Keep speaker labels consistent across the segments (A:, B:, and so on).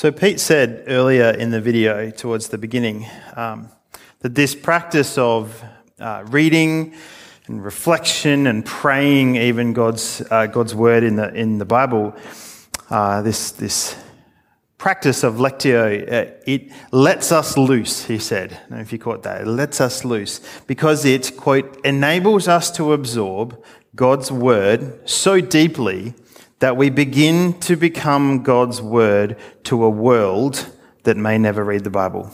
A: So, Pete said earlier in the video, towards the beginning, um, that this practice of uh, reading and reflection and praying, even God's, uh, God's word in the, in the Bible, uh, this, this practice of lectio, uh, it lets us loose, he said. I if you caught that. It lets us loose because it, quote, enables us to absorb God's word so deeply that we begin to become God's word to a world that may never read the Bible.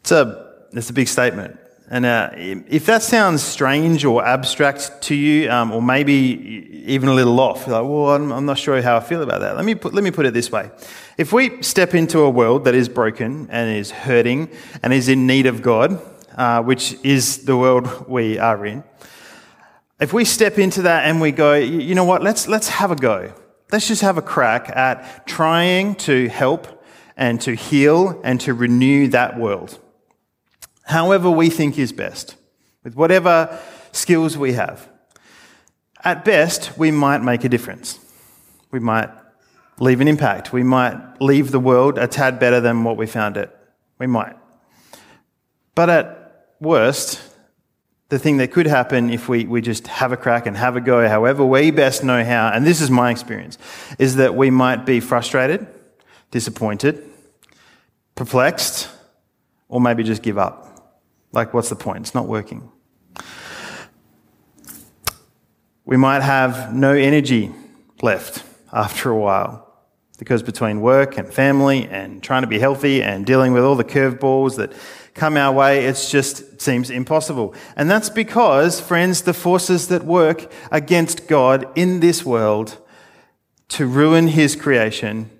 A: It's a, it's a big statement. And uh, if that sounds strange or abstract to you, um, or maybe even a little off, like, well, I'm, I'm, not sure how I feel about that. Let me, put, let me put it this way. If we step into a world that is broken and is hurting and is in need of God, uh, which is the world we are in, if we step into that and we go, you know what, let's, let's have a go. Let's just have a crack at trying to help and to heal and to renew that world. However, we think is best, with whatever skills we have. At best, we might make a difference. We might leave an impact. We might leave the world a tad better than what we found it. We might. But at worst, the thing that could happen if we, we just have a crack and have a go, however we best know how, and this is my experience, is that we might be frustrated, disappointed, perplexed, or maybe just give up. Like, what's the point? It's not working. We might have no energy left after a while because between work and family and trying to be healthy and dealing with all the curveballs that come our way, it just seems impossible. And that's because, friends, the forces that work against God in this world to ruin his creation,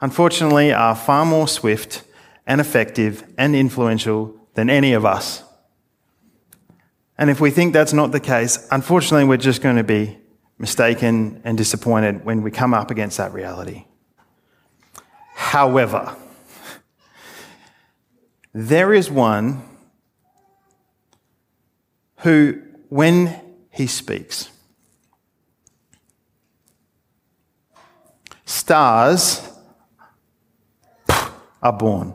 A: unfortunately, are far more swift and effective and influential than any of us. And if we think that's not the case, unfortunately, we're just going to be mistaken and disappointed when we come up against that reality. However, there is one who, when he speaks, stars are born.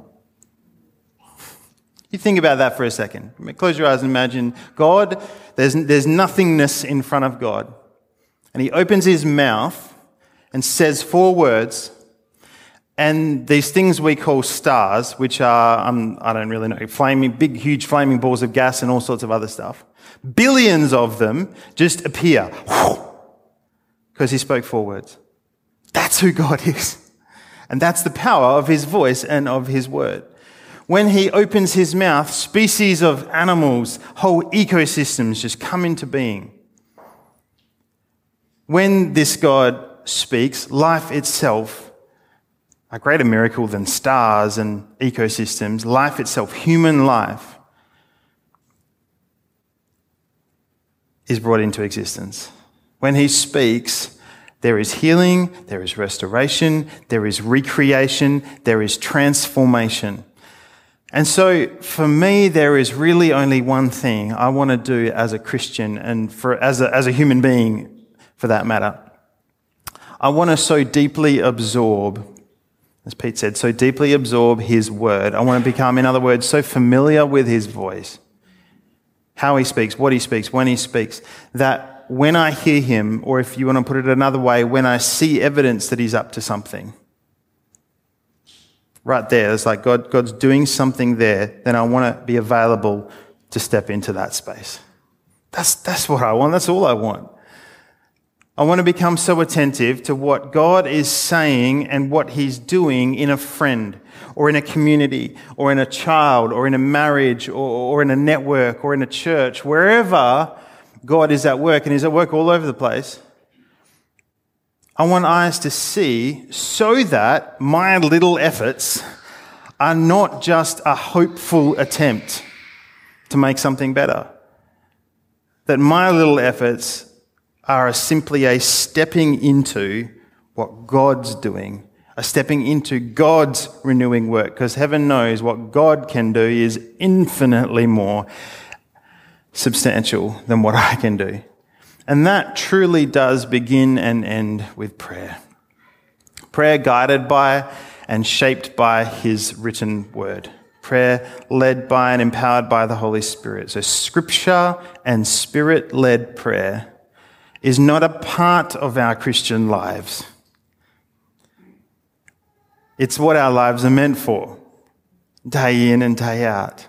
A: You think about that for a second. Close your eyes and imagine God, there's, there's nothingness in front of God. And he opens his mouth and says four words, and these things we call stars, which are, um, I don't really know, flaming, big, huge flaming balls of gas and all sorts of other stuff. Billions of them just appear because he spoke four words. That's who God is. And that's the power of his voice and of his word. When he opens his mouth, species of animals, whole ecosystems just come into being. When this God speaks, life itself a greater miracle than stars and ecosystems, life itself, human life, is brought into existence. When he speaks, there is healing, there is restoration, there is recreation, there is transformation. And so for me, there is really only one thing I want to do as a Christian and for, as, a, as a human being for that matter. I want to so deeply absorb as Pete said, so deeply absorb his word. I want to become, in other words, so familiar with his voice, how he speaks, what he speaks, when he speaks, that when I hear him, or if you want to put it another way, when I see evidence that he's up to something, right there, it's like God, God's doing something there, then I want to be available to step into that space. That's, that's what I want. That's all I want. I want to become so attentive to what God is saying and what He's doing in a friend or in a community or in a child or in a marriage or, or in a network or in a church, wherever God is at work, and He's at work all over the place. I want eyes to see so that my little efforts are not just a hopeful attempt to make something better. That my little efforts are simply a stepping into what God's doing, a stepping into God's renewing work, because heaven knows what God can do is infinitely more substantial than what I can do. And that truly does begin and end with prayer. Prayer guided by and shaped by His written word. Prayer led by and empowered by the Holy Spirit. So, scripture and spirit led prayer is not a part of our Christian lives. It's what our lives are meant for, day in and day out.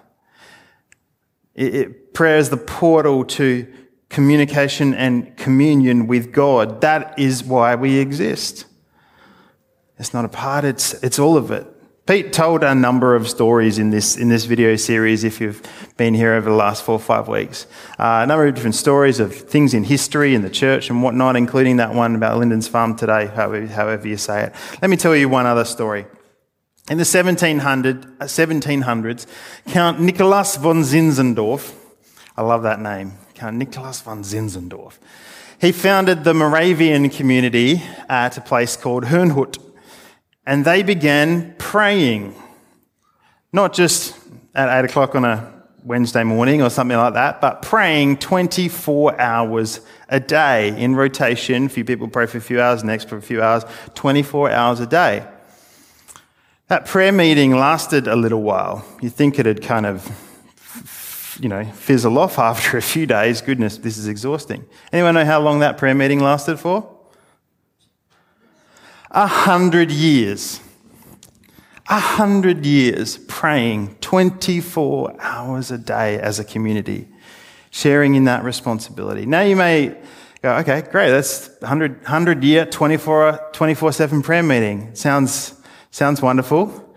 A: It, it, prayer is the portal to communication and communion with God. That is why we exist. It's not a part, it's, it's all of it. Pete told a number of stories in this, in this video series if you've been here over the last four or five weeks. Uh, a number of different stories of things in history, in the church, and whatnot, including that one about Lindisfarne today, however, however you say it. Let me tell you one other story. In the 1700, 1700s, uh, Count Nicholas von Zinzendorf, I love that name, Count Nicholas von Zinzendorf, he founded the Moravian community at a place called Herrnhut and they began praying. Not just at 8 o'clock on a Wednesday morning or something like that, but praying 24 hours a day in rotation. A few people pray for a few hours, next for a few hours, 24 hours a day. That prayer meeting lasted a little while. You think it had kind of, you know, fizzle off after a few days. Goodness, this is exhausting. Anyone know how long that prayer meeting lasted for? A hundred years. A hundred years praying 24 hours a day as a community, sharing in that responsibility. Now you may go, okay, great, that's 100, 100 year, 24, 24 7 prayer meeting. Sounds, sounds wonderful.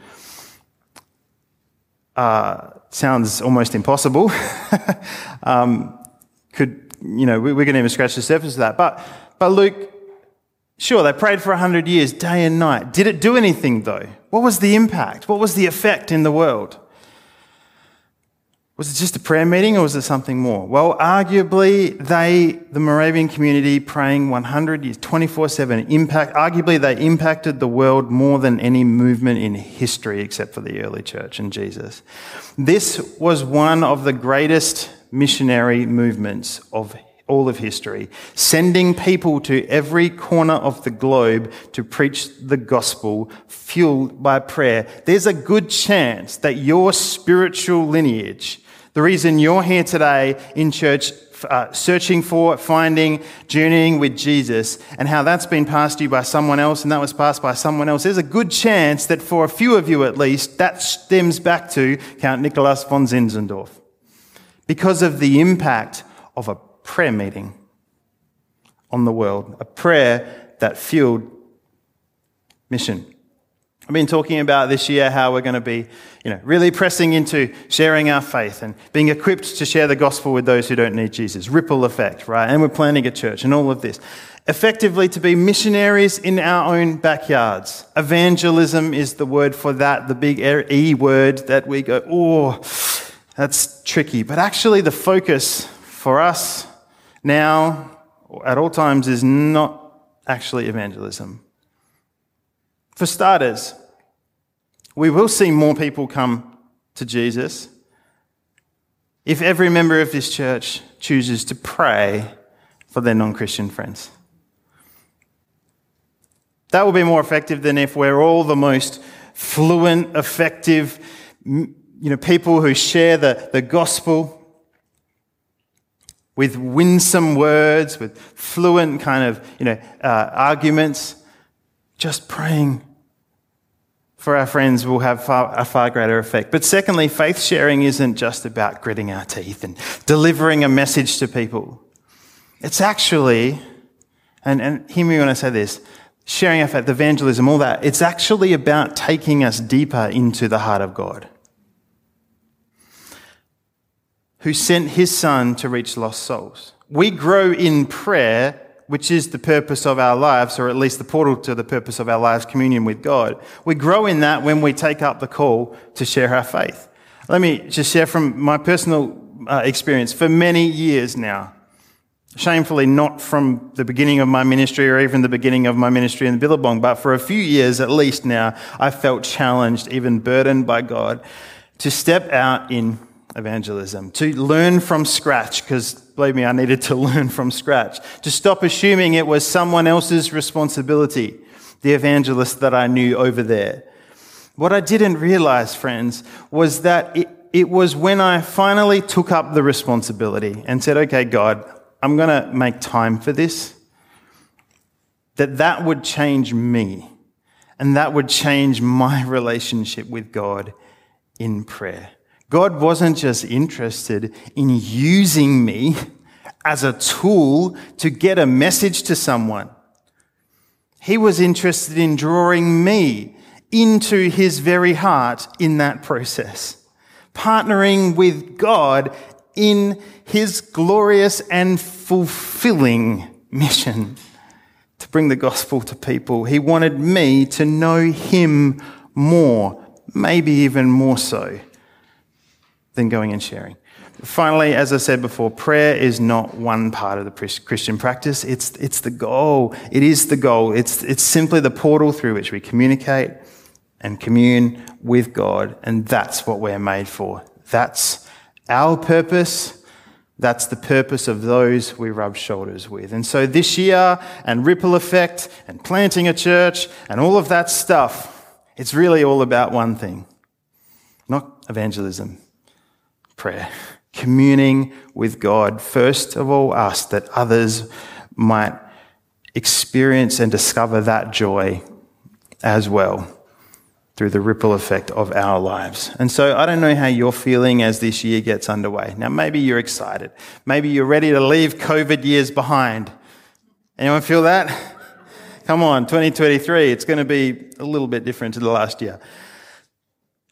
A: Uh, sounds almost impossible. um, could, you know, we're going to even scratch the surface of that. But, but Luke Sure, they prayed for 100 years, day and night. Did it do anything, though? What was the impact? What was the effect in the world? Was it just a prayer meeting or was it something more? Well, arguably, they, the Moravian community, praying 100 years, 24 7, impact, arguably, they impacted the world more than any movement in history except for the early church and Jesus. This was one of the greatest missionary movements of all of history, sending people to every corner of the globe to preach the gospel fueled by prayer. There's a good chance that your spiritual lineage, the reason you're here today in church, uh, searching for, finding, journeying with Jesus, and how that's been passed to you by someone else and that was passed by someone else, there's a good chance that for a few of you at least, that stems back to Count Nicholas von Zinzendorf. Because of the impact of a prayer meeting on the world, a prayer that fueled mission. I've been talking about this year how we're going to be, you know, really pressing into sharing our faith and being equipped to share the gospel with those who don't need Jesus. Ripple effect, right? And we're planning a church and all of this. Effectively, to be missionaries in our own backyards. Evangelism is the word for that, the big er, E word that we go, oh, that's tricky. But actually, the focus for us now, at all times, is not actually evangelism. For starters, we will see more people come to Jesus if every member of this church chooses to pray for their non Christian friends. That will be more effective than if we're all the most fluent, effective, you know, people who share the, the gospel with winsome words, with fluent kind of, you know, uh, arguments, just praying for our friends will have far, a far greater effect. But secondly, faith sharing isn't just about gritting our teeth and delivering a message to people. It's actually, and, and hear me when I say this, sharing our faith, evangelism, all that, it's actually about taking us deeper into the heart of God who sent his son to reach lost souls. We grow in prayer, which is the purpose of our lives, or at least the portal to the purpose of our lives, communion with God. We grow in that when we take up the call to share our faith. Let me just share from my personal uh, experience. For many years now, shamefully not from the beginning of my ministry or even the beginning of my ministry in the Billabong, but for a few years at least now, I felt challenged, even burdened by God, to step out in evangelism, to learn from scratch, because believe me, I needed to learn from scratch, to stop assuming it was someone else's responsibility. the evangelist that I knew over there. What I didn't realize, friends, was that it, it was when I finally took up the responsibility and said, okay, God, I'm going to make time for this, that that would change me and that would change my relationship with God in prayer. God wasn't just interested in using me as a tool to get a message to someone. He was interested in drawing me into his very heart in that process, partnering with God in his glorious and fulfilling mission to bring the gospel to people. He wanted me to know him more, maybe even more so than going and sharing. Finally, as I said before, prayer is not one part of the Christian practice. It's, it's the goal. It is the goal. It's, it's simply the portal through which we communicate and commune with God. And that's what we're made for. That's our purpose. That's the purpose of those we rub shoulders with. And so this year, and ripple effect, and planting a church, and all of that stuff, it's really all about one thing not evangelism, prayer communing with God, first of all, us, that others might experience and discover that joy as well through the ripple effect of our lives. And so I don't know how you're feeling as this year gets underway. Now, maybe you're excited. Maybe you're ready to leave COVID years behind. Anyone feel that? Come on, 2023, it's going to be a little bit different to the last year.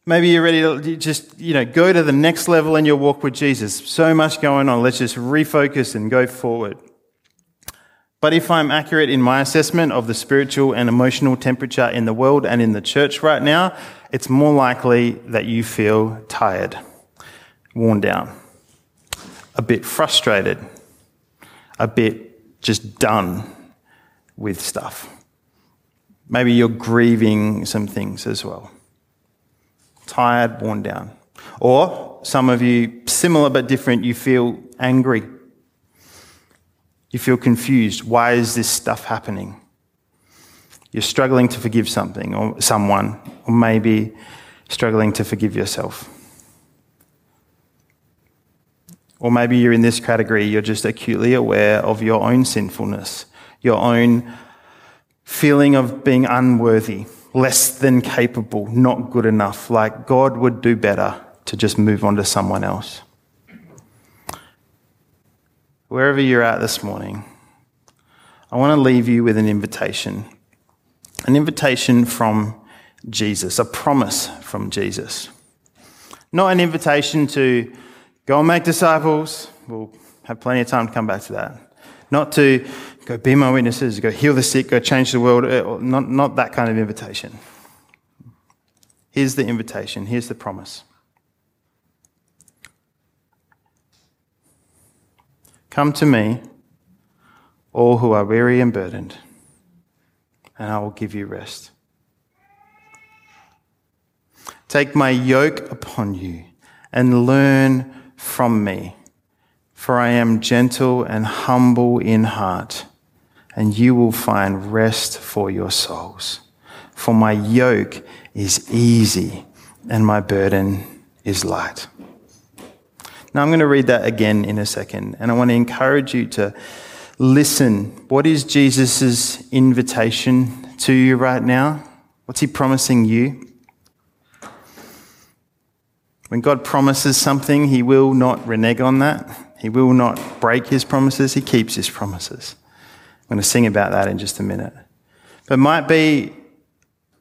A: Maybe you're ready to just, you know, go to the next level in your walk with Jesus. So much going on. Let's just refocus and go forward. But if I'm accurate in my assessment of the spiritual and emotional temperature in the world and in the church right now, it's more likely that you feel tired, worn down, a bit frustrated, a bit just done with stuff. Maybe you're grieving some things as well tired, worn down. Or some of you, similar but different, you feel angry. You feel confused. Why is this stuff happening? You're struggling to forgive something or someone, or maybe struggling to forgive yourself. Or maybe you're in this category, you're just acutely aware of your own sinfulness, your own feeling of being unworthy less than capable, not good enough, like God would do better to just move on to someone else. Wherever you're at this morning, I want to leave you with an invitation. An invitation from Jesus, a promise from Jesus. Not an invitation to go and make disciples. We'll have plenty of time to come back to that. Not to go be my witnesses, go heal the sick, go change the world. Uh, not, not that kind of invitation. Here's the invitation, here's the promise. Come to me, all who are weary and burdened, and I will give you rest. Take my yoke upon you and learn from me for I am gentle and humble in heart, and you will find rest for your souls. For my yoke is easy and my burden is light. Now, I'm going to read that again in a second, and I want to encourage you to listen. What is Jesus' invitation to you right now? What's he promising you? When God promises something, he will not renege on that. He will not break his promises, he keeps his promises. I'm going to sing about that in just a minute. But it might be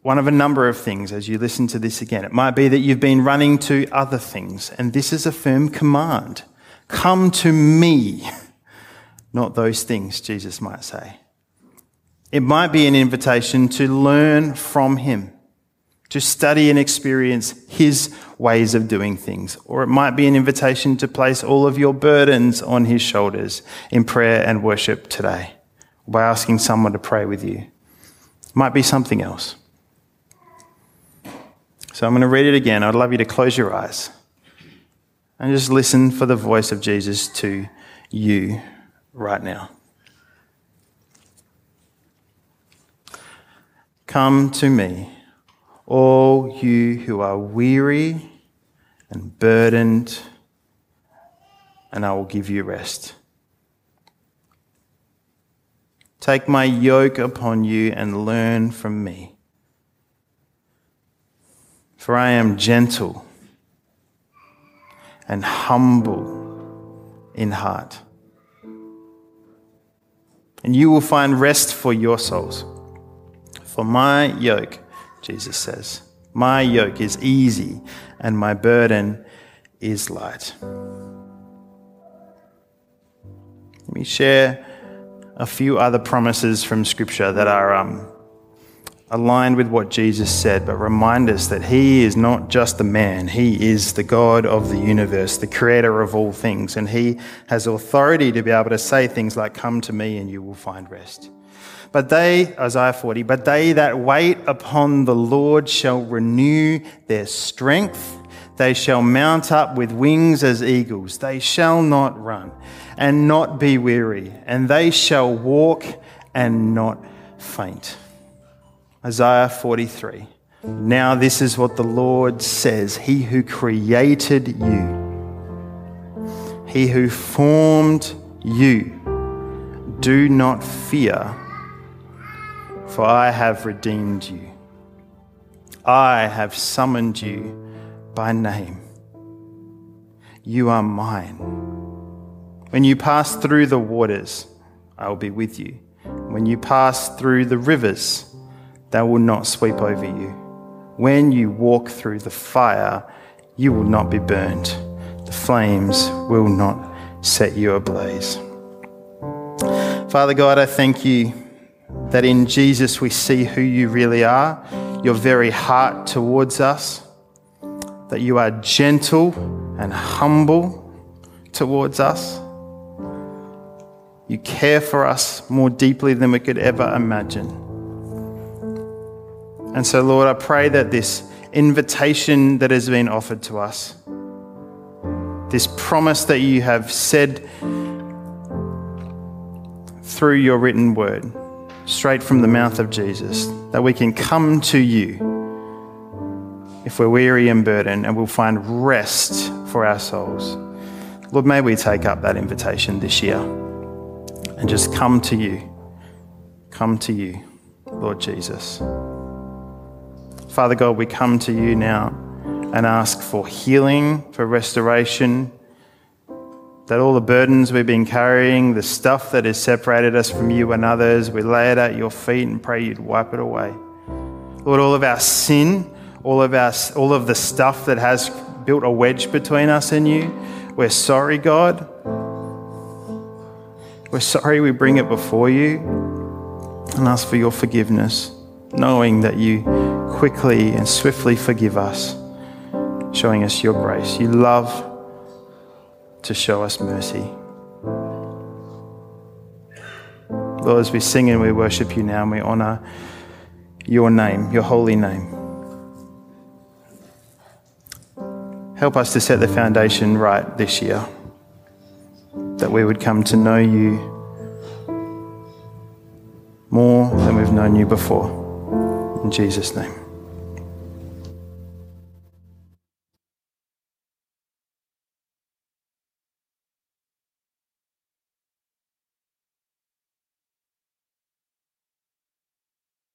A: one of a number of things as you listen to this again. It might be that you've been running to other things, and this is a firm command. Come to me, not those things, Jesus might say. It might be an invitation to learn from him to study and experience His ways of doing things. Or it might be an invitation to place all of your burdens on His shoulders in prayer and worship today by asking someone to pray with you. It might be something else. So I'm going to read it again. I'd love you to close your eyes and just listen for the voice of Jesus to you right now. Come to me, all you who are weary and burdened, and I will give you rest. Take my yoke upon you and learn from me. For I am gentle and humble in heart. And you will find rest for your souls. For my yoke, Jesus says, my yoke is easy and my burden is light. Let me share a few other promises from Scripture that are um, aligned with what Jesus said, but remind us that He is not just a man, He is the God of the universe, the creator of all things, and He has authority to be able to say things like, Come to me and you will find rest. But they, Isaiah 40, but they that wait upon the Lord shall renew their strength. They shall mount up with wings as eagles. They shall not run and not be weary, and they shall walk and not faint. Isaiah 43. Now, this is what the Lord says He who created you, He who formed you, do not fear, for I have redeemed you. I have summoned you by name. You are mine. When you pass through the waters, I will be with you. When you pass through the rivers, they will not sweep over you. When you walk through the fire, you will not be burned. The flames will not set you ablaze. Father God, I thank you that in Jesus we see who you really are, your very heart towards us, that you are gentle and humble towards us. You care for us more deeply than we could ever imagine. And so, Lord, I pray that this invitation that has been offered to us, this promise that you have said through your written word, straight from the mouth of Jesus, that we can come to you if we're weary and burdened and we'll find rest for our souls. Lord, may we take up that invitation this year and just come to you. Come to you, Lord Jesus. Father God, we come to you now and ask for healing, for restoration, that all the burdens we've been carrying, the stuff that has separated us from you and others, we lay it at your feet and pray you'd wipe it away. Lord, all of our sin, all of, our, all of the stuff that has built a wedge between us and you, we're sorry, God. We're sorry we bring it before you and ask for your forgiveness, knowing that you quickly and swiftly forgive us, showing us your grace. You love to show us mercy. Lord, as we sing and we worship you now and we honor your name, your holy name. Help us to set the foundation right this year, that we would come to know you more than we've known you before. In Jesus' name.